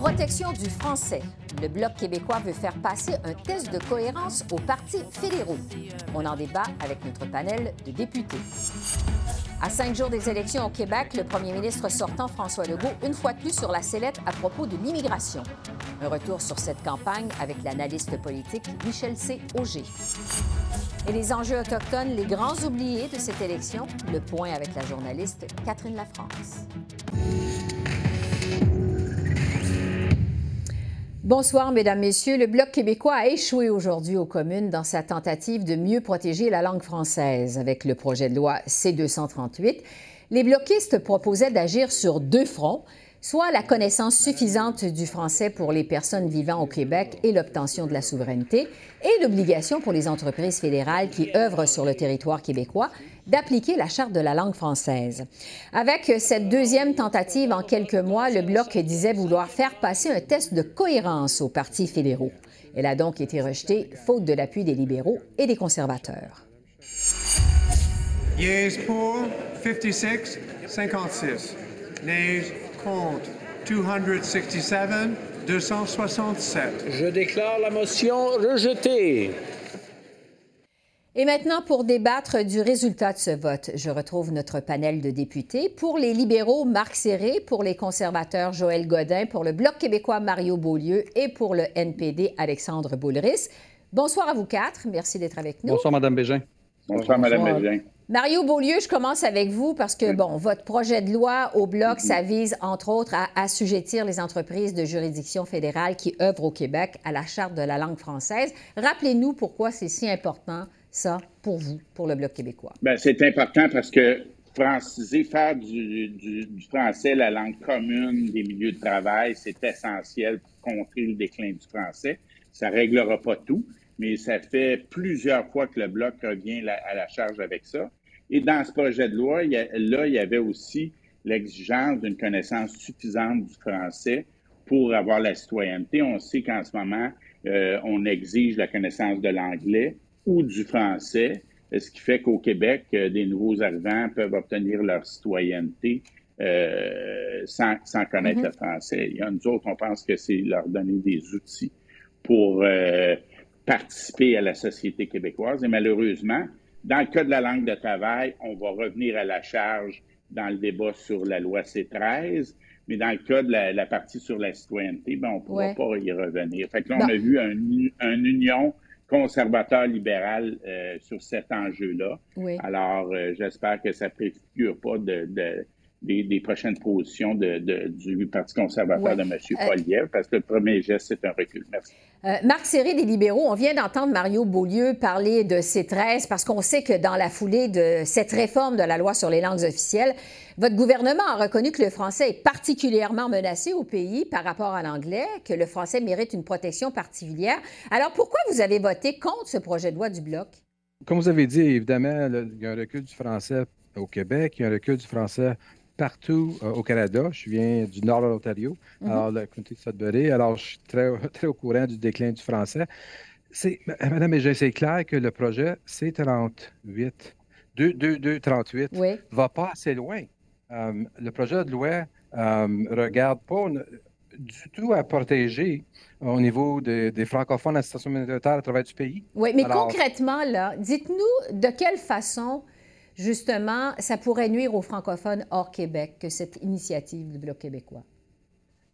Protection du français. Le Bloc québécois veut faire passer un test de cohérence aux partis fédéraux. On en débat avec notre panel de députés. À cinq jours des élections au Québec, le premier ministre sortant François Legault, une fois de plus sur la sellette à propos de l'immigration. Un retour sur cette campagne avec l'analyste politique Michel C. Auger. Et les enjeux autochtones, les grands oubliés de cette élection, le point avec la journaliste Catherine Lafrance. Bonsoir, Mesdames, Messieurs. Le Bloc québécois a échoué aujourd'hui aux communes dans sa tentative de mieux protéger la langue française. Avec le projet de loi C-238, les bloquistes proposaient d'agir sur deux fronts, soit la connaissance suffisante du français pour les personnes vivant au Québec et l'obtention de la souveraineté, et l'obligation pour les entreprises fédérales qui œuvrent sur le territoire québécois d'appliquer la Charte de la langue française. Avec cette deuxième tentative en quelques mois, le Bloc disait vouloir faire passer un test de cohérence aux partis fédéraux. Elle a donc été rejetée, faute de l'appui des libéraux et des conservateurs. Yes pour 56, 56. Nays contre 267, 267. Je déclare la motion rejetée. Et maintenant, pour débattre du résultat de ce vote, je retrouve notre panel de députés. Pour les libéraux, Marc Serré, pour les conservateurs, Joël Godin, pour le Bloc québécois, Mario Beaulieu et pour le NPD, Alexandre Boulris. Bonsoir à vous quatre. Merci d'être avec nous. Bonsoir, Mme Bégin. Bonsoir, Mme Bégin. Mario Beaulieu, je commence avec vous parce que, bon, votre projet de loi au Bloc, ça vise, entre autres, à assujettir les entreprises de juridiction fédérale qui œuvrent au Québec à la Charte de la langue française. Rappelez-nous pourquoi c'est si important, ça, pour vous, pour le Bloc québécois. Bien, c'est important parce que franciser, faire du, du, du, français la langue commune des milieux de travail, c'est essentiel pour contrer le déclin du français. Ça ne réglera pas tout, mais ça fait plusieurs fois que le Bloc revient la, à la charge avec ça. Et dans ce projet de loi, il y a, là, il y avait aussi l'exigence d'une connaissance suffisante du français pour avoir la citoyenneté. On sait qu'en ce moment, euh, on exige la connaissance de l'anglais ou du français, ce qui fait qu'au Québec, euh, des nouveaux arrivants peuvent obtenir leur citoyenneté euh, sans, sans, connaître mm -hmm. le français. Il y a nous autres, on pense que c'est leur donner des outils pour euh, participer à la société québécoise. Et malheureusement, dans le cas de la langue de travail, on va revenir à la charge dans le débat sur la loi C13, mais dans le cas de la, la partie sur la citoyenneté, ben, on ne pourra ouais. pas y revenir. Fait que là, on a vu un, un union conservateur-libéral euh, sur cet enjeu-là. Oui. Alors, euh, j'espère que ça ne préfigure pas de, de des, des, prochaines positions de, de, du Parti conservateur ouais. de M. Poliev, parce que le premier geste, c'est un recul. Merci. Euh, Marc Serré des libéraux, on vient d'entendre Mario Beaulieu parler de C13 parce qu'on sait que dans la foulée de cette réforme de la loi sur les langues officielles, votre gouvernement a reconnu que le français est particulièrement menacé au pays par rapport à l'anglais, que le français mérite une protection particulière. Alors pourquoi vous avez voté contre ce projet de loi du Bloc? Comme vous avez dit, évidemment, il y a un recul du français au Québec, il y a un recul du français partout euh, au Canada. Je viens du nord de l'Ontario, mm -hmm. alors le comté de Sudbury. Alors, je suis très, très au courant du déclin du français. Madame Égin, c'est clair que le projet C38, 238, oui. va pas assez loin. Um, le projet de loi um, regarde pas du tout à protéger au niveau de, des francophones à la situation militaire à travers du pays. Oui, mais Alors, concrètement, là, dites-nous de quelle façon justement, ça pourrait nuire aux francophones hors Québec que cette initiative du Bloc québécois?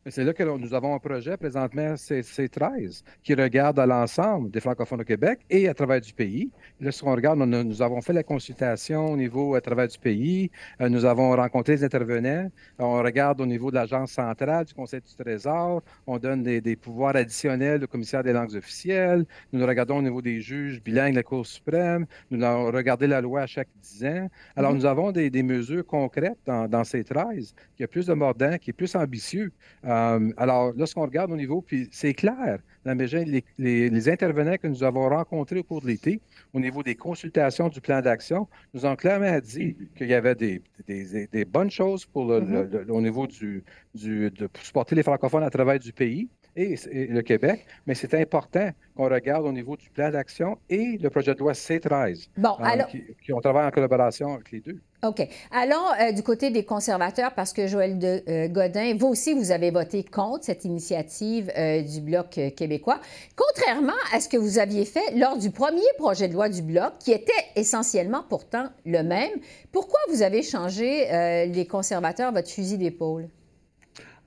C'est là que nous avons un projet présentement, c'est C13, qui regarde à l'ensemble des francophones au Québec et à travers du pays. Là, si on regarde, on a, nous avons fait la consultation au niveau à travers du pays. Euh, nous avons rencontré les intervenants. On regarde au niveau de l'Agence centrale du Conseil du Trésor. On donne des, des, pouvoirs additionnels au commissaire des langues officielles. Nous regardons au niveau des juges bilingues de la Cour suprême. Nous avons regardé la loi à chaque 10 ans. Alors, mmh. nous avons des, des, mesures concrètes dans, dans C13 qui est plus de mordant, qui est plus ambitieux. Euh, Euh, alors, lorsqu'on regarde au niveau, puis c'est clair, les, les, intervenants que nous avons rencontrés au cours de l'été, au niveau des consultations du plan d'action, nous ont clairement dit qu'il y avait des, des, bonnes choses pour mm-hmm. au niveau du, du, de supporter les francophones à travers du pays et, le Québec, mais c'est important qu'on regarde au niveau du plan d'action et le projet de loi C13, bon, euh, alors... qui, ont travaillé en collaboration avec les deux. OK. Allons euh, du côté des conservateurs, parce que Joël de, euh, Godin, vous aussi, vous avez voté contre cette initiative du Bloc québécois, contrairement à ce que vous aviez fait lors du premier projet de loi du Bloc, qui était essentiellement pourtant le même. Pourquoi vous avez changé, les conservateurs, votre fusil d'épaule?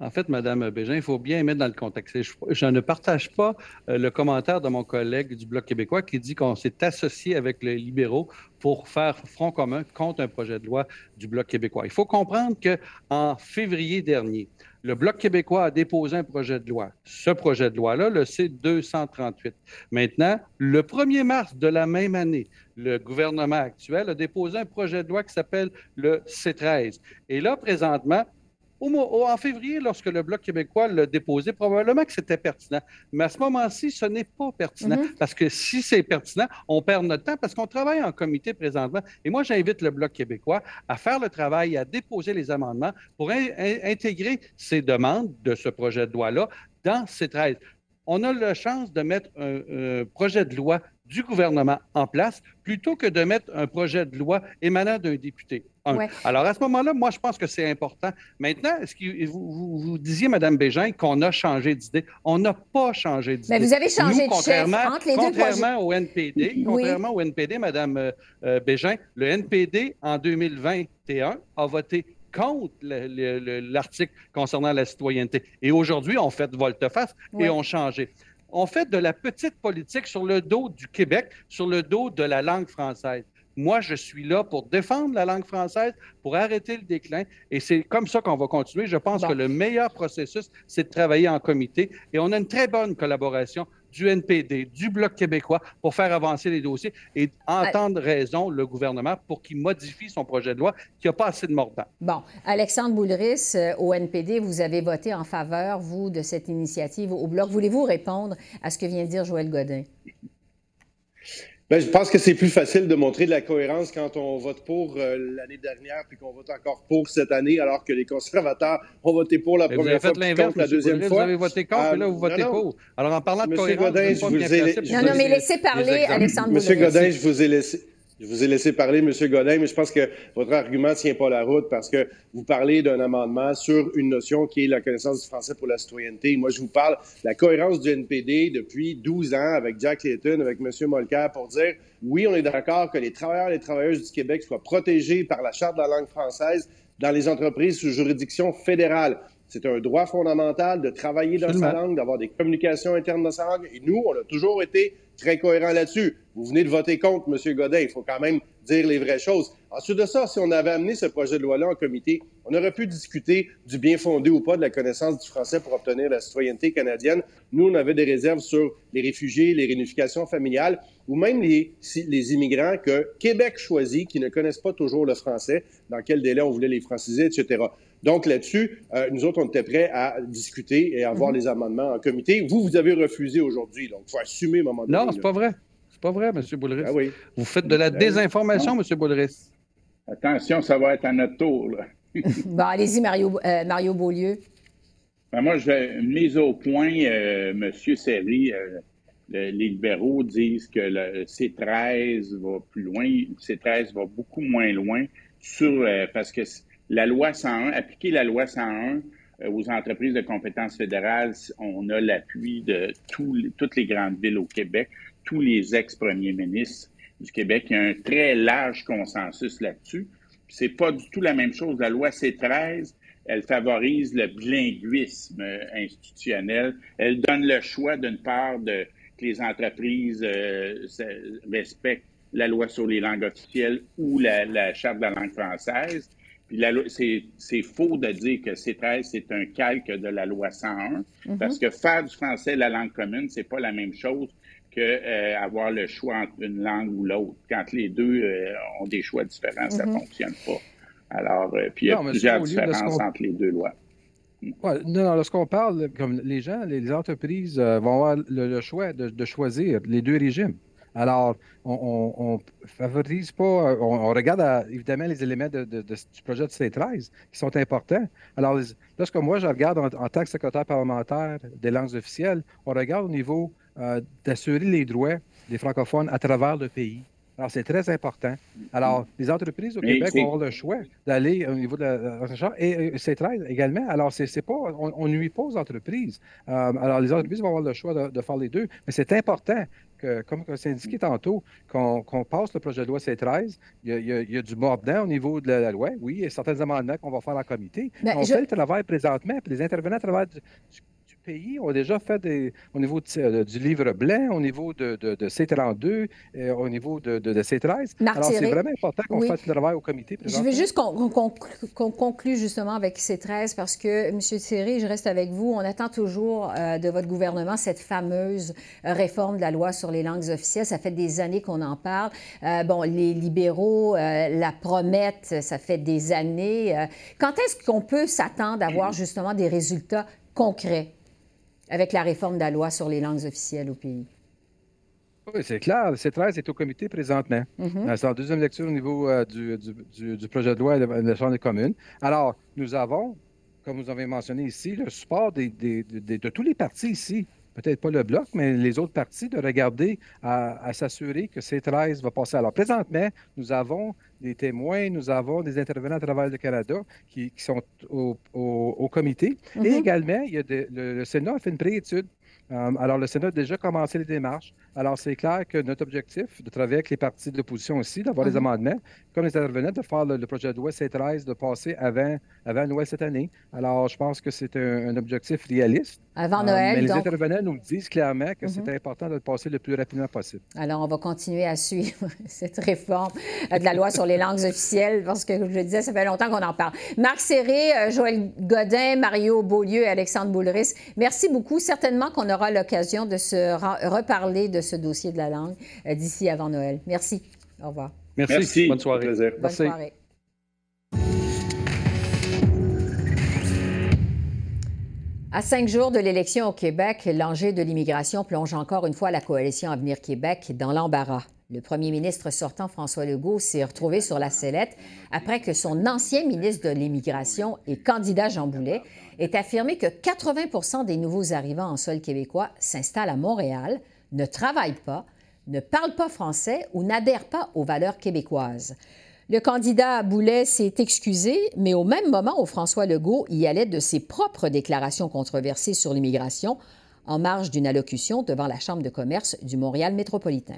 En fait, Madame Bégin, il faut bien mettre dans le contexte. Je, ne partage pas euh, le commentaire de mon collègue du Bloc québécois qui dit qu'on s'est associé avec les libéraux pour faire front commun contre un projet de loi du Bloc québécois. Il faut comprendre qu'en février dernier, le Bloc québécois a déposé un projet de loi. Ce projet de loi-là, le C-238. Maintenant, le 1er mars de la même année, le gouvernement actuel a déposé un projet de loi qui s'appelle le C-13. Et là, présentement, en février, lorsque le Bloc québécois l'a déposé, probablement que c'était pertinent. Mais à ce moment-ci, ce n'est pas pertinent. Mhm. Parce que si c'est pertinent, on perd notre temps parce qu'on travaille en comité présentement. Et moi, j'invite le Bloc québécois à faire le travail, à déposer les amendements pour intégrer ces demandes de ce projet de loi-là dans ces 13 on a la chance de mettre un, projet de loi du gouvernement en place plutôt que de mettre un projet de loi émanant d'un député. Alors, à ce moment-là, moi, je pense que c'est important. Maintenant, est-ce que vous, vous, disiez, Mme Bégin, qu'on a changé d'idée? On n'a pas changé d'idée. Mais vous avez changé de chef entre les contrairement Au NPD, Contrairement au NPD, Mme euh, euh, Bégin, le NPD, en 2021, a voté contre l'article concernant la citoyenneté. Et aujourd'hui, on fait volte-face et on changé. On fait de la petite politique sur le dos du Québec, sur le dos de la langue française. Moi, je suis là pour défendre la langue française, pour arrêter le déclin. Et c'est comme ça qu'on va continuer. Je pense que le meilleur processus, c'est de travailler en comité. Et on a une très bonne collaboration du NPD, du Bloc québécois pour faire avancer les dossiers et entendre raison le gouvernement pour qu'il modifie son projet de loi qui n'a pas assez de mordant. Bon, Alexandre Boulris, euh, au NPD, vous avez voté en faveur, vous, de cette initiative au Bloc. Voulez-vous répondre à ce que vient de dire Joël Godin? Ben, je pense que c'est plus facile de montrer de la cohérence quand on vote pour euh, l'année dernière puis qu'on vote encore pour cette année, alors que les conservateurs ont voté pour la première fois puis contre la deuxième fois. Vous avez voté contre, et là, vous euh, votez pour. Alors, en parlant de cohérence, Godin, je vous ai... Non, non, mais laissez parler Alexandre Monsieur Godin, je vous ai laissé... Je vous ai laissé parler, M. Godin, mais je pense que votre argument ne tient pas la route parce que vous parlez d'un amendement sur une notion qui est la connaissance du français pour la citoyenneté. Moi, je vous parle de la cohérence du NPD depuis 12 ans avec Jack Layton, avec M. Molker, pour dire oui, on est d'accord que les travailleurs et les travailleuses du Québec soient protégés par la Charte de la langue française dans les entreprises sous juridiction fédérale. C'est un droit fondamental de travailler dans sa langue, d'avoir des communications internes dans sa langue. Et nous, on a toujours été très cohérent là-dessus. Vous venez de voter contre, M. Godin. Il faut quand même dire les vraies choses. Ensuite de ça, si on avait amené ce projet de loi-là en comité, on aurait pu discuter du bien fondé ou pas de la connaissance du français pour obtenir la citoyenneté canadienne. Nous, on avait des réserves sur les réfugiés, les réunifications familiales ou même les, les immigrants que Québec choisit qui ne connaissent pas toujours le français, dans quel délai on voulait les franciser, etc. Donc là-dessus, euh, nous autres, on était prêts à discuter et à avoir mhm. les amendements en comité. Vous, vous avez refusé aujourd'hui, donc il faut assumer un moment donné. Non, c'est pas vrai. C'est pas vrai, M. Boulris. Ah oui. Vous faites de la ben désinformation, M. Boulris. Attention, ça va être à notre tour. bon, allez-y, Mario, euh, Mario Beaulieu. Ben moi, je mise au point, euh, M. Serry, les libéraux disent que le C13 va plus loin, le C13 va beaucoup moins loin sur parce que la loi 101, appliquer la loi 101 euh, aux entreprises de compétences fédérales, on a l'appui de toutes les grandes villes au Québec, tous les ex-premiers ministres du Québec. Il y a un très large consensus là-dessus. C'est pas du tout la même chose. La loi C13, elle favorise le bilinguisme institutionnel. Elle donne le choix, d'une part, de, que les entreprises euh, respectent la loi sur les langues officielles ou la, la charte de la langue française c'est faux de dire que C13, c'est un calque de la loi 101, mhm. parce que faire du français la langue commune, c'est pas la même chose que euh, avoir le choix entre une langue ou l'autre. Quand les deux euh, ont des choix différents, ça mhm. fonctionne pas. Alors, euh, puis il y a plusieurs différences entre les deux lois. non, non, lorsqu'on parle, comme les gens, les, entreprises euh, vont avoir le, choix de, choisir les deux régimes. Alors, on ne favorise pas, on, regarde évidemment les éléments de, du projet de C13 qui sont importants. Alors, lorsque moi je regarde en, tant que secrétaire parlementaire des langues officielles, on regarde au niveau euh, d'assurer les droits des francophones à travers le pays. Alors, c'est très important. Alors, les entreprises au Québec vont avoir le choix d'aller au niveau de la et c'est très également. Alors, c'est pas, on ne nuit pas aux entreprises. Euh, alors, les entreprises vont avoir le choix de, faire les deux, mais c'est important que, comme c'est indiqué tantôt, qu'on passe le projet de loi C13. Il y, a, du mordant au niveau de la, loi. Oui, il y a certains amendements qu'on va faire en comité. Ben, on fait le travail présentement, puis les intervenants travaillent du, pays ont déjà fait des, au niveau euh, du livre blanc, au niveau de, C32, euh, au niveau de, C13. Alors, c'est vraiment important qu'on fasse le travail au comité. Je veux juste qu'on conclue justement avec C13 parce que, M. Thierry, je reste avec vous. On attend toujours euh, de votre gouvernement cette fameuse réforme de la loi sur les langues officielles. Ça fait des années qu'on en parle. bon, les libéraux la promettent, ça fait des années. quand est-ce qu'on peut s'attendre à voir justement des résultats concrets? Avec la réforme de la loi sur les langues officielles au pays. Oui, c'est clair. Le C13 est au comité présentement. Mm-hmm. C'est en deuxième lecture au niveau euh, du, projet de loi de la Chambre des communes. Alors, nous avons, comme vous avez mentionné ici, le support de tous les partis ici peut-être pas le bloc, mais les autres partis, de regarder à, s'assurer que C13 va passer. Alors, présentement, nous avons des témoins, nous avons des intervenants à travers le Canada qui, sont au, comité. Et mm-hmm. également, il y a le, Sénat a fait une préétude euh, alors, le Sénat a déjà commencé les démarches. Alors, c'est clair que notre objectif, de travailler avec les partis de l'opposition aussi, d'avoir des mhm. amendements, comme les intervenants, de faire le, projet de loi C13, de passer avant, avant Noël cette année. Alors, je pense que c'est un, objectif réaliste. Avant Noël, euh, Mais les intervenants nous disent clairement que c'est mhm. important de le passer le plus rapidement possible. Alors, on va continuer à suivre cette réforme de la loi sur les langues officielles, parce que, je le disais, ça fait longtemps qu'on en parle. Marc Serré, euh, Joël Godin, Mario Beaulieu et Alexandre Boulris, merci beaucoup. Certainement qu'on aura l'occasion de se reparler de ce dossier de la langue euh, d'ici avant Noël. Merci. Au revoir. Merci. Bonne soirée. Bonne soirée. À cinq jours de l'élection au Québec, l'enjeu de l'immigration plonge encore une fois la coalition Avenir Québec dans l'embarras. Le premier ministre sortant, François Legault, s'est retrouvé sur la sellette après que son ancien ministre de l'Immigration et candidat Jean Boulet ait affirmé que 80% des nouveaux arrivants en sol québécois s'installent à Montréal, ne travaillent pas, ne parlent pas français ou n'adhèrent pas aux valeurs québécoises. Le candidat Boulet s'est excusé, mais au même moment où François Legault y allait de ses propres déclarations controversées sur l'immigration en marge d'une allocution devant la Chambre de commerce du Montréal métropolitain.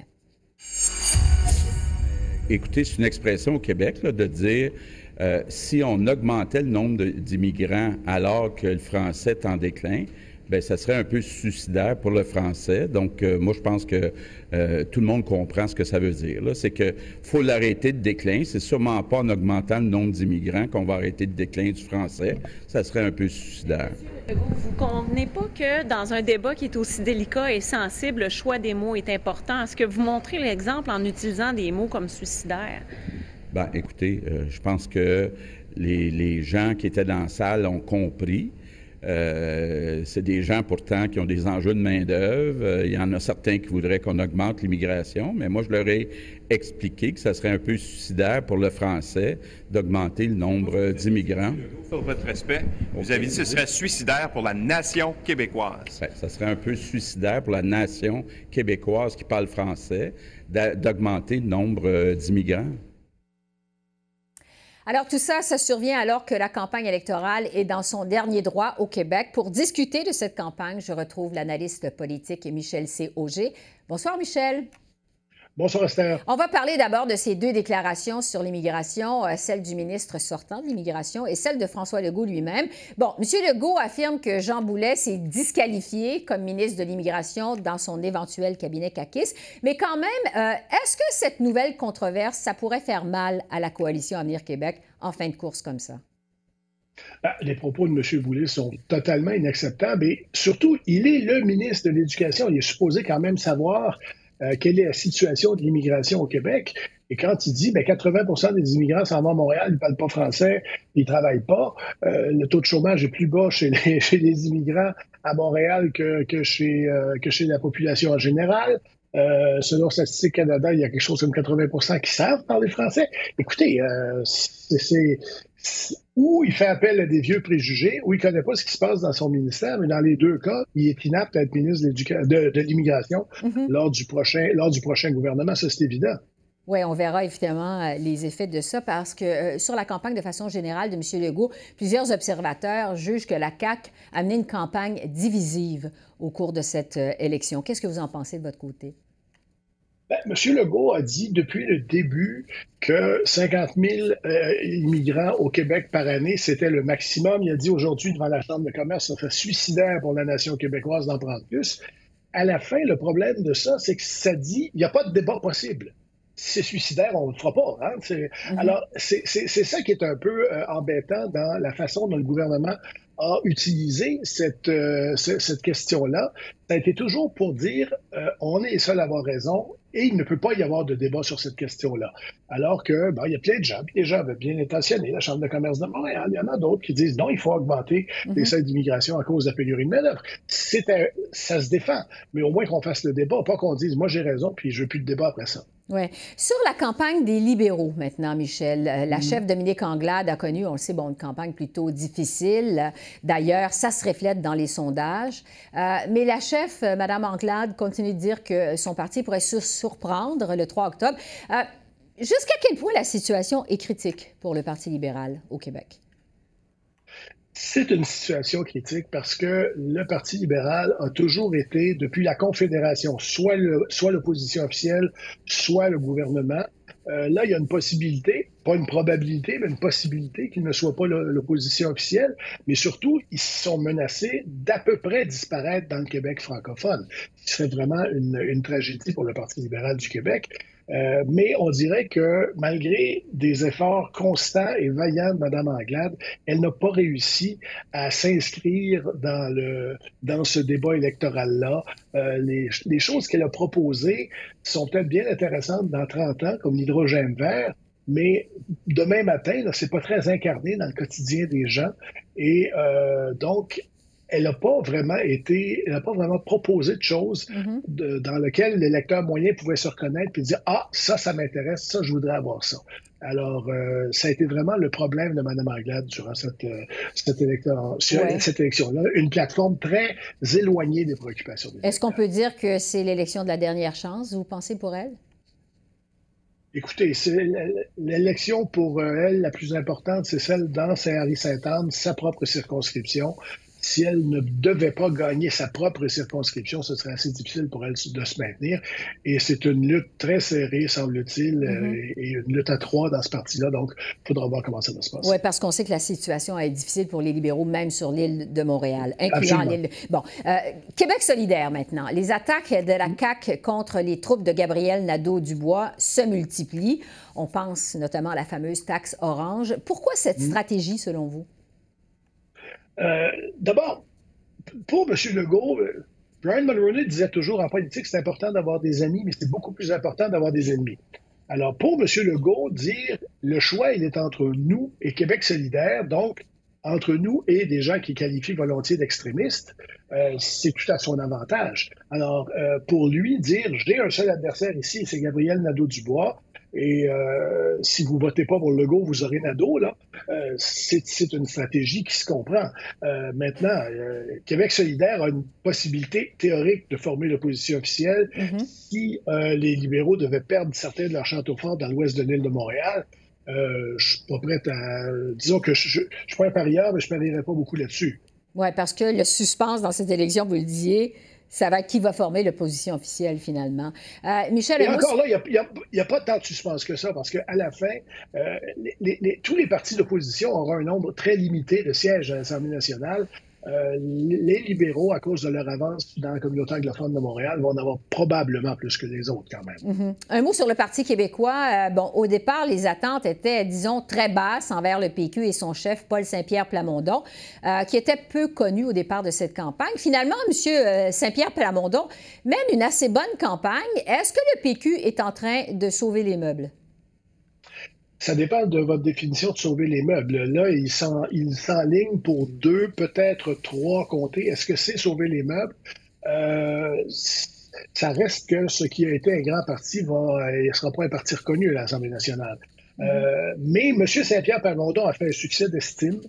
Écoutez, c'est une expression au Québec de dire euh, si on augmentait le nombre d'immigrants alors que le français est en déclin, bien, ça serait un peu suicidaire pour le français. Donc, euh, moi, je pense que euh, tout le monde comprend ce que ça veut dire. C'est qu'il faut l'arrêter de déclin. C'est sûrement pas en augmentant le nombre d'immigrants qu'on va arrêter le déclin du français. Ça serait un peu suicidaire. Vous ne convenez pas que dans un débat qui est aussi délicat et sensible, le choix des mots est important? Est-ce que vous montrez l'exemple en utilisant des mots comme suicidaire? Bien, écoutez, euh, je pense que les, les, gens qui étaient dans la salle ont compris. Euh, c'est des gens pourtant qui ont des enjeux de main-d'œuvre. Euh, il y en a certains qui voudraient qu'on augmente l'immigration, mais moi, je leur ai expliqué que ça serait un peu suicidaire pour le français d'augmenter le nombre d'immigrants. Pour votre respect, vous avez dit que ce serait suicidaire pour la nation québécoise. Ben, ça serait un peu suicidaire pour la nation québécoise qui parle français d'augmenter le nombre d'immigrants. Alors tout ça, ça survient alors que la campagne électorale est dans son dernier droit au Québec. Pour discuter de cette campagne, je retrouve l'analyste politique Michel C. Auger. Bonsoir Michel. Bonsoir Esther. On va parler d'abord de ces deux déclarations sur l'immigration, euh, celle du ministre sortant de l'immigration et celle de François Legault lui-même. Bon, M. Legault affirme que Jean Boulet s'est disqualifié comme ministre de l'immigration dans son éventuel cabinet CACIS, mais quand même, euh, est-ce que cette nouvelle controverse, ça pourrait faire mal à la coalition Avenir Québec en fin de course comme ça? Ben, les propos de M. Boulet sont totalement inacceptables et surtout, il est le ministre de l'Éducation. Il est supposé quand même savoir euh, quelle est la situation de l'immigration au Québec? Et quand il dit ben, 80% des immigrants s'en vont à Montréal, ils ne parlent pas français, ils ne travaillent pas, euh, le taux de chômage est plus bas chez les, chez les immigrants à Montréal que, que, chez, euh, que chez la population en général. Euh, selon Statistique Canada, il y a quelque chose comme 80% qui savent parler français. Écoutez, euh, c'est ou il fait appel à des vieux préjugés, ou il ne connaît pas ce qui se passe dans son ministère, mais dans les deux cas, il est inapte à être ministre de, de l'immigration mm-hmm. lors, du prochain, lors du prochain gouvernement, ça c'est évident. Oui, on verra évidemment euh, les effets de ça parce que euh, sur la campagne de façon générale de M. Legault, plusieurs observateurs jugent que la CAQ a mené une campagne divisive au cours de cette euh, élection. Qu'est-ce que vous en pensez de votre côté? Ben, M. Legault a dit depuis le début que 50 000 immigrants au Québec par année, c'était le maximum. Il a dit aujourd'hui devant la Chambre de commerce, ça fait suicidaire pour la nation québécoise d'en prendre plus. À la fin, le problème de ça, c'est que ça dit, il n'y a pas de débat possible c'est suicidaire, on ne le fera pas. Hein? Mhm. Alors, c'est ça qui est un peu euh, embêtant dans la façon dont le gouvernement a utilisé cette, euh, cette question-là. Ça a été toujours pour dire euh, on est seul à avoir raison et il ne peut pas y avoir de débat sur cette question-là. Alors que, ben, il y a plein de gens, des gens bien intentionnés, la Chambre de commerce de Montréal, il y en a d'autres qui disent non, il faut augmenter les mhm. seuils d'immigration à cause de la pénurie de main-d'œuvre. Ça se défend, mais au moins qu'on fasse le débat, pas qu'on dise moi j'ai raison, puis je veux plus de débat après ça. Oui. Sur la campagne des libéraux maintenant, Michel, euh, la mm. chef Dominique Anglade a connu, on le sait, bon, une campagne plutôt difficile. D'ailleurs, ça se reflète dans les sondages. Euh, mais la chef, euh, Mme Anglade, continue de dire que son parti pourrait se surprendre le 3 octobre. Jusqu'à quel point la situation est critique pour le Parti libéral au Québec? C'est une situation critique parce que le Parti libéral a toujours été, depuis la Confédération, soit l'opposition officielle, soit le gouvernement. Euh, là, il y a une possibilité, pas une probabilité, mais une possibilité qu'il ne soit pas l'opposition officielle, mais surtout, ils sont menacés d'à peu près disparaître dans le Québec francophone, ce serait vraiment une tragédie pour le Parti libéral du Québec. Euh, mais on dirait que malgré des efforts constants et vaillants de Mme Anglade, elle n'a pas réussi à s'inscrire dans, dans ce débat électoral-là. Euh, les, choses qu'elle a proposées sont peut-être bien intéressantes dans 30 ans, comme l'hydrogène vert, mais demain matin, c'est pas très incarné dans le quotidien des gens. Et euh, donc, elle n'a pas vraiment été, elle n'a pas vraiment proposé de choses mm-hmm. dans lesquelles l'électeur moyen pouvait se reconnaître et dire Ah, ça, ça m'intéresse, ça, je voudrais avoir ça. Alors, euh, ça a été vraiment le problème de Mme Anglade durant cette, euh, cette, cette élection-là. Une plateforme très éloignée des préoccupations Est-ce qu'on peut dire que c'est l'élection de la dernière chance, vous pensez, pour elle? Écoutez, l'élection pour euh, elle la plus importante, c'est celle dans Saint-Henri-Sainte-Anne, sa propre circonscription si elle ne devait pas gagner sa propre circonscription, ce serait assez difficile pour elle de se maintenir. Et c'est une lutte très serrée, semble-t-il, euh, mm-hmm. et une lutte à trois dans ce parti-là. Donc, il faudra voir comment ça va se passer. Oui, parce qu'on sait que la situation est difficile pour les libéraux, même sur l'île de Montréal, incluant l'île. Bon, euh, Québec solidaire maintenant. Les attaques de la CAQ contre les troupes de Gabriel Nadeau-Dubois se multiplient. On pense notamment à la fameuse taxe orange. Pourquoi cette mm. stratégie, selon vous? Euh, d'abord, pour M. Legault, euh, Brian Mulroney disait toujours en politique, c'est important d'avoir des amis, mais c'est beaucoup plus important d'avoir des ennemis. Alors, pour M. Legault, dire le choix, il est entre nous et Québec solidaire, donc entre nous et des gens qui qualifient volontiers d'extrémistes, euh, c'est tout à son avantage. Alors, pour lui, dire j'ai un seul adversaire ici, c'est Gabriel Nadeau-Dubois, et euh, si vous votez pas pour Legault, vous aurez Nadeau, là. Euh, c'est une stratégie qui se comprend. Euh, maintenant, Québec solidaire a une possibilité théorique de former l'opposition officielle mm-hmm. si les libéraux devaient perdre certains de leurs châteaux forts dans l'ouest de l'île de Montréal. Je suis pas prête à... Disons que je, je, je suis pas un parieur, mais je parierais pas beaucoup là-dessus. Oui, parce que le suspense dans cette élection, vous le disiez, ça va qui va former l'opposition officielle finalement? Euh, Michel. Et encore là, il n'y a, pas tant de suspense que ça parce qu'à la fin, euh, tous les partis d'opposition auront un nombre très limité de sièges à l'Assemblée nationale. Euh, les libéraux, à cause de leur avance dans la communauté anglophone de Montréal, vont en avoir probablement plus que les autres quand même. Mm-hmm. Un mot sur le Parti québécois. Euh, bon, au départ, les attentes étaient, disons, très basses envers le PQ et son chef, Paul Saint-Pierre Plamondon, euh, qui était peu connu au départ de cette campagne. Finalement, M. Saint-Pierre Plamondon mène une assez bonne campagne. Est-ce que le PQ est en train de sauver les meubles? Ça dépend de votre définition de sauver les meubles. Là, il s'enligne pour deux, peut-être trois comtés. Est-ce que c'est sauver les meubles? Euh, ça reste que ce qui a été un grand parti va, ne sera pas un parti reconnu à l'Assemblée nationale. Euh, mais M. Saint-Pierre Plamondon a fait un succès d'estime.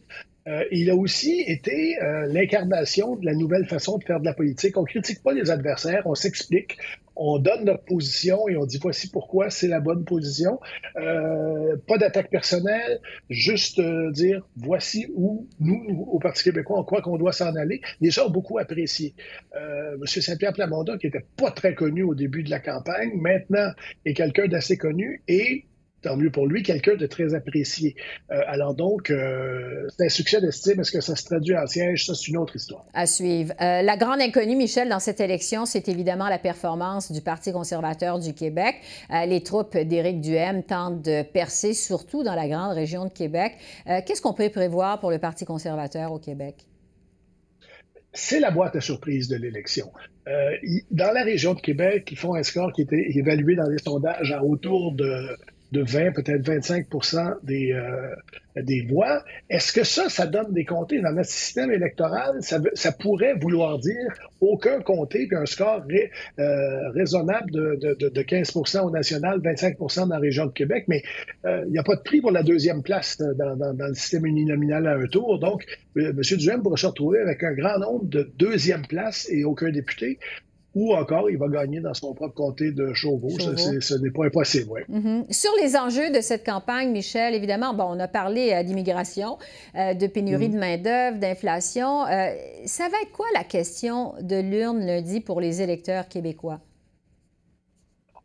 Euh, il a aussi été euh, l'incarnation de la nouvelle façon de faire de la politique. On critique pas les adversaires, on s'explique, on donne notre position et on dit voici pourquoi c'est la bonne position. Euh, pas d'attaque personnelle, juste dire voici où nous, au Parti québécois, on croit qu'on doit s'en aller. Les gens ont beaucoup apprécié. M. Saint-Pierre Plamondon, qui était pas très connu au début de la campagne, maintenant est quelqu'un d'assez connu et tant mieux pour lui, quelqu'un de très apprécié. Euh, alors donc, euh, c'est un succès d'estime. Est-ce que ça se traduit en siège? Ça, c'est une autre histoire. À suivre. Euh, la grande inconnue, Michel, dans cette élection, c'est évidemment la performance du Parti conservateur du Québec. les troupes d'Éric Duhem tentent de percer, surtout dans la grande région de Québec. Qu'est-ce qu'on peut prévoir pour le Parti conservateur au Québec? c'est la boîte à surprise de l'élection. dans la région de Québec, ils font un score qui était évalué dans les sondages à autour de de 20, peut-être 25 des, euh, des voix. Est-ce que ça, ça donne des comtés dans notre système électoral? Ça, pourrait vouloir dire aucun comté puis un score euh, raisonnable de, de, de, 15 au national, 25 dans la région de Québec, mais euh, il n'y a pas de prix pour la deuxième place dans, dans, dans le système uninominal à un tour. Donc, M. Duhem pourrait se retrouver avec un grand nombre de deuxième places et aucun député ou encore il va gagner dans son propre comté de Chauveau. Ce n'est pas impossible, oui. Mm-hmm. Sur les enjeux de cette campagne, Michel, évidemment, bon, on a parlé euh, d'immigration, euh, de pénurie de mm. main-d'œuvre, d'inflation. Euh, ça va être quoi la question de l'urne lundi pour les électeurs québécois?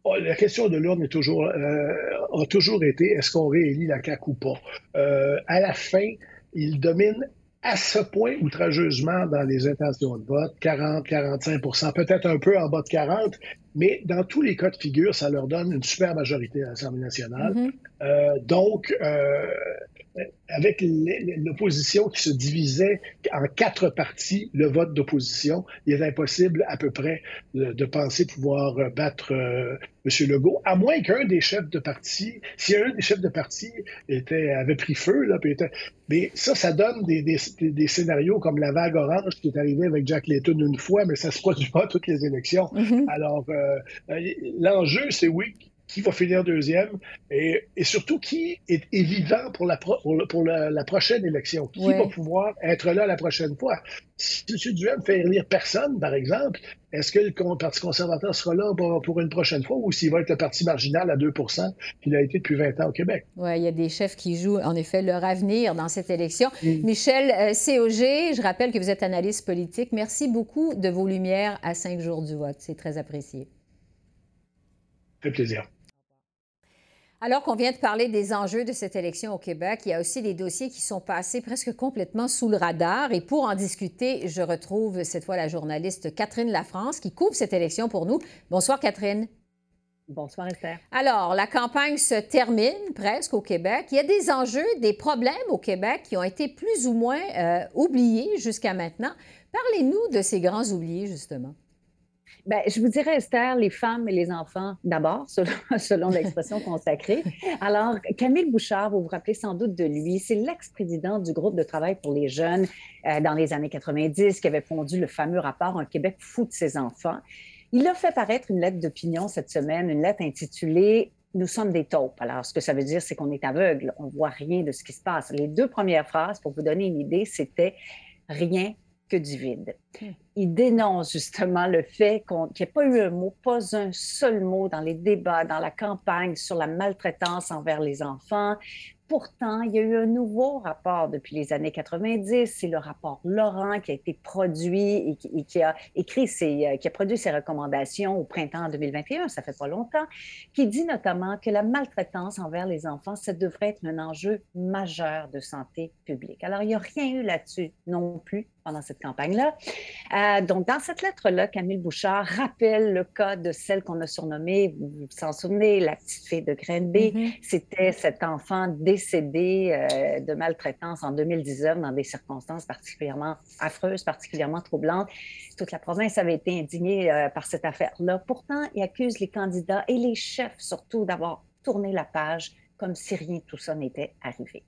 Oh, la question de l'urne toujours, a toujours été est-ce qu'on réélit la CAQ ou pas? à la fin, il domine à ce point outrageusement dans les intentions de vote, 40, 45% peut-être un peu en bas de 40, mais dans tous les cas de figure, ça leur donne une super majorité à l'Assemblée nationale. Mm-hmm. euh, donc, euh, avec l'opposition qui se divisait en quatre parties, le vote d'opposition, il est impossible à peu près de, penser pouvoir battre euh, M. Legault, à moins qu'un des chefs de parti, si un des chefs de parti était, avait pris feu, là, mais ça, ça donne des, des, scénarios comme la vague orange qui est arrivée avec Jack Layton une fois, mais ça se produit pas toutes les élections. Mm-hmm. Alors, euh, euh, l'enjeu, c'est oui, qui va finir deuxième et, surtout qui est, vivant pour, la, pour, la, prochaine élection, qui va pouvoir être là la prochaine fois? Si M. Duhem fait élire personne, par exemple, est-ce que le Parti conservateur sera là pour, une prochaine fois ou s'il va être le parti marginal à 2% qu'il a été depuis 20 ans au Québec? Oui, il y a des chefs qui jouent en effet leur avenir dans cette élection. Michel euh, COG, je rappelle que vous êtes analyste politique. Merci beaucoup de vos lumières à cinq jours du vote. C'est très apprécié. Fait plaisir. Alors qu'on vient de parler des enjeux de cette élection au Québec, il y a aussi des dossiers qui sont passés presque complètement sous le radar. Et pour en discuter, je retrouve cette fois la journaliste Catherine Lafrance qui couvre cette élection pour nous. Bonsoir Catherine. Bonsoir Esther. Alors, la campagne se termine presque au Québec. Il y a des enjeux, des problèmes au Québec qui ont été plus ou moins euh, oubliés jusqu'à maintenant. Parlez-nous de ces grands oubliés, justement. Ben, je vous dirais, Esther, les femmes et les enfants d'abord, selon, l'expression consacrée. Alors, Camille Bouchard, vous vous rappelez sans doute de lui, c'est l'ex-président du groupe de travail pour les jeunes euh, dans les années 90 qui avait pondu le fameux rapport Un Québec fou de ses enfants. Il a fait paraître une lettre d'opinion cette semaine, une lettre intitulée nous sommes des taupes. Alors, ce que ça veut dire, c'est qu'on est aveugle, on ne voit rien de ce qui se passe. Les deux premières phrases, pour vous donner une idée, c'était rien que du vide. Il dénonce justement le fait qu'il n'y ait pas eu un mot, pas un seul mot dans les débats, dans la campagne sur la maltraitance envers les enfants, Pourtant, il y a eu un nouveau rapport depuis les années 90. C'est le rapport Laurent qui a été produit et qui, a écrit ses, euh, qui a produit ses recommandations au printemps 2021, ça fait pas longtemps, qui dit notamment que la maltraitance envers les enfants, ça devrait être un enjeu majeur de santé publique. Alors, il n'y a rien eu là-dessus non plus pendant cette campagne-là. Euh, donc, dans cette lettre-là, Camille Bouchard rappelle le cas de celle qu'on a surnommée, vous vous en souvenez, la petite fille de Grenby. Mm-hmm. C'était cet enfant décédé euh, de maltraitance en 2019 dans des circonstances particulièrement affreuses, particulièrement troublantes. Toute la province avait été indignée euh, par cette affaire-là. Pourtant, il accuse les candidats et les chefs surtout d'avoir tourné la page comme si rien de tout ça n'était arrivé.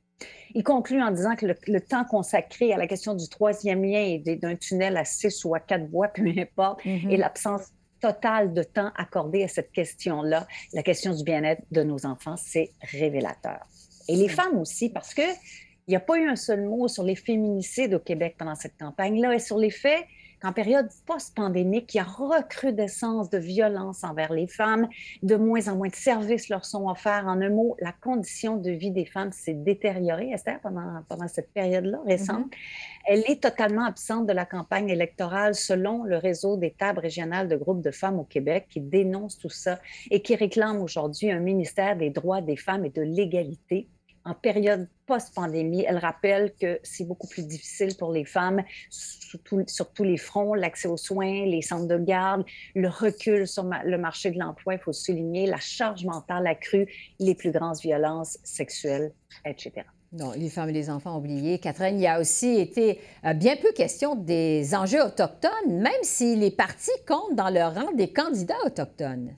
Il conclut en disant que le, temps consacré à la question du troisième lien et d'un tunnel à six ou à quatre voies, peu importe, mm-hmm. et l'absence totale de temps accordé à cette question-là, la question du bien-être de nos enfants, c'est révélateur. Et les femmes aussi, parce que il n'y a pas eu un seul mot sur les féminicides au Québec pendant cette campagne-là et sur les faits qu'en période post-pandémique, il y a recrudescence de violence envers les femmes, de moins en moins de services leur sont offerts. En un mot, la condition de vie des femmes s'est détériorée, Esther, pendant, pendant cette période-là récente. Mm-hmm. Elle est totalement absente de la campagne électorale selon le réseau des tables régionales de groupes de femmes au Québec qui dénonce tout ça et qui réclame aujourd'hui un ministère des droits des femmes et de l'égalité en période post-pandémie, elle rappelle que c'est beaucoup plus difficile pour les femmes sur, tous les fronts, l'accès aux soins, les centres de garde, le recul sur le marché de l'emploi, il faut souligner, la charge mentale accrue, les plus grandes violences sexuelles, etc. Non, les femmes et les enfants oubliés. Catherine, il y a aussi été euh, bien peu question des enjeux autochtones, même si les partis comptent dans le rang des candidats autochtones.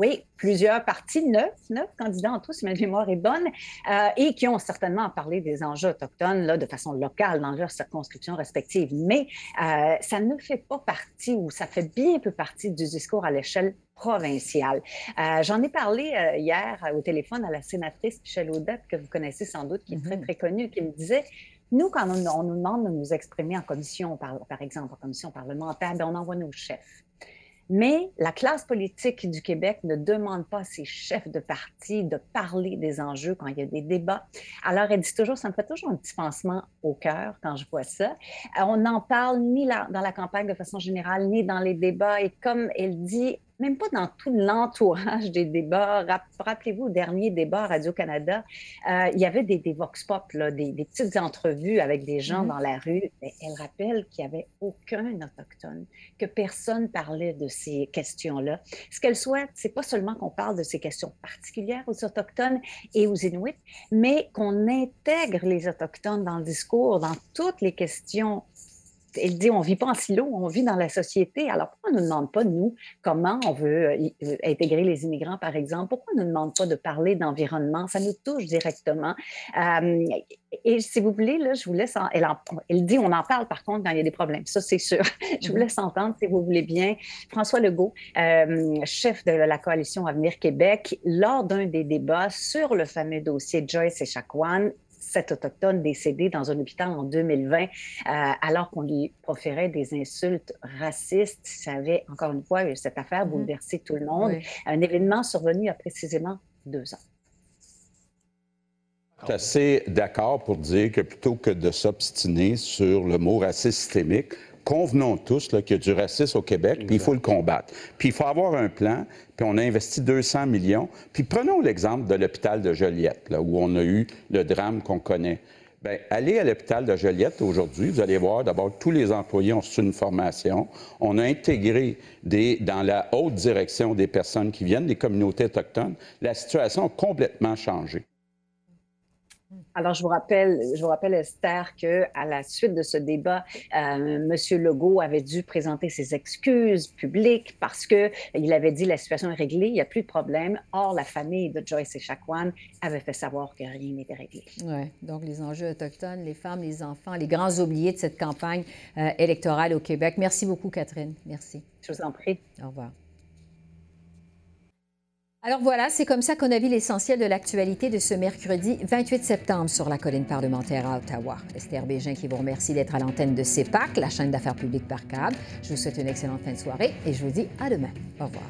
Oui, plusieurs partis, neuf, neuf candidats en tout, si ma mémoire est bonne, euh, et qui ont certainement parlé des enjeux autochtones là, de façon locale dans leurs circonscriptions respectives. Mais euh, ça ne fait pas partie, ou ça fait bien peu partie du discours à l'échelle provinciale. Euh, j'en ai parlé hier au téléphone à la sénatrice Michelle Audette, que vous connaissez sans doute, qui est très, mm-hmm. très connue, qui me disait nous, quand on, nous demande de nous exprimer en commission, par, par exemple en commission parlementaire, bien, on envoie nos chefs. Mais la classe politique du Québec ne demande pas à ses chefs de parti de parler des enjeux quand il y a des débats. Alors, elle dit toujours, ça me fait toujours un petit pansement au cœur quand je vois ça. Euh, on n'en parle ni dans la campagne de façon générale, ni dans les débats. Et comme elle dit, même pas dans tout l'entourage des débats. Rappelez-vous, au dernier débat à Radio-Canada, euh, il y avait des, vox pop, des, petites entrevues avec des gens mm-hmm. dans la rue. elle rappelle qu'il n'y avait aucun autochtone, que personne parlait de ces questions-là. Ce qu'elle souhaite, c'est pas seulement qu'on parle de ces questions particulières aux autochtones et aux Inuits, mais qu'on intègre les autochtones dans le discours, dans toutes les questions elle dit on vit pas en silo, on vit dans la société. Alors pourquoi on ne nous demande pas, nous, comment on veut euh, euh, intégrer les immigrants, par exemple? Pourquoi on ne nous demande pas de parler d'environnement? Ça nous touche directement. Euh, et si vous voulez, là, je vous laisse. elle, dit on en parle par contre quand il y a des problèmes. Ça, c'est sûr. je vous mhm. laisse entendre, si vous voulez bien. François Legault, chef de la coalition Avenir Québec, lors d'un des débats sur le fameux dossier Joyce et Chakwan, cet autochtone décédé dans un hôpital en 2020 euh, alors qu'on lui proférait des insultes racistes. Ça avait, encore une fois, cette affaire mm-hmm. bouleversé tout le monde. Un événement survenu il y a précisément deux ans. Je suis assez d'accord pour dire que plutôt que de s'obstiner sur le mot racisme systémique, convenons tous qu'il y a du racisme au Québec, puis il faut le combattre. Puis il faut avoir un plan, puis on a investi 200 millions. Puis prenons l'exemple de l'hôpital de Joliette, là, où on a eu le drame qu'on connaît. Bien, allez à l'hôpital de Joliette aujourd'hui, vous allez voir d'abord tous les employés ont reçu une formation. On a intégré des, dans la haute direction des personnes qui viennent des communautés autochtones. La situation a complètement changé. Alors, je vous rappelle, je vous rappelle, Esther, qu'à la suite de ce débat, euh, M. Legault avait dû présenter ses excuses publiques parce qu'il avait dit la situation est réglée, il n'y a plus de problème. Or, la famille de Joyce et Chakwan avait fait savoir que rien n'était réglé. Oui, donc les enjeux autochtones, les femmes, les enfants, les grands oubliés de cette campagne euh, électorale au Québec. Merci beaucoup, Catherine. Merci. Je vous en prie. Au revoir. Alors voilà, c'est comme ça qu'on a vu l'essentiel de l'actualité de ce mercredi 28 septembre sur la colline parlementaire à Ottawa. Esther Bégin qui vous remercie d'être à l'antenne de CEPAC, la chaîne d'affaires publiques par câble. Je vous souhaite une excellente fin de soirée et je vous dis à demain. Au revoir.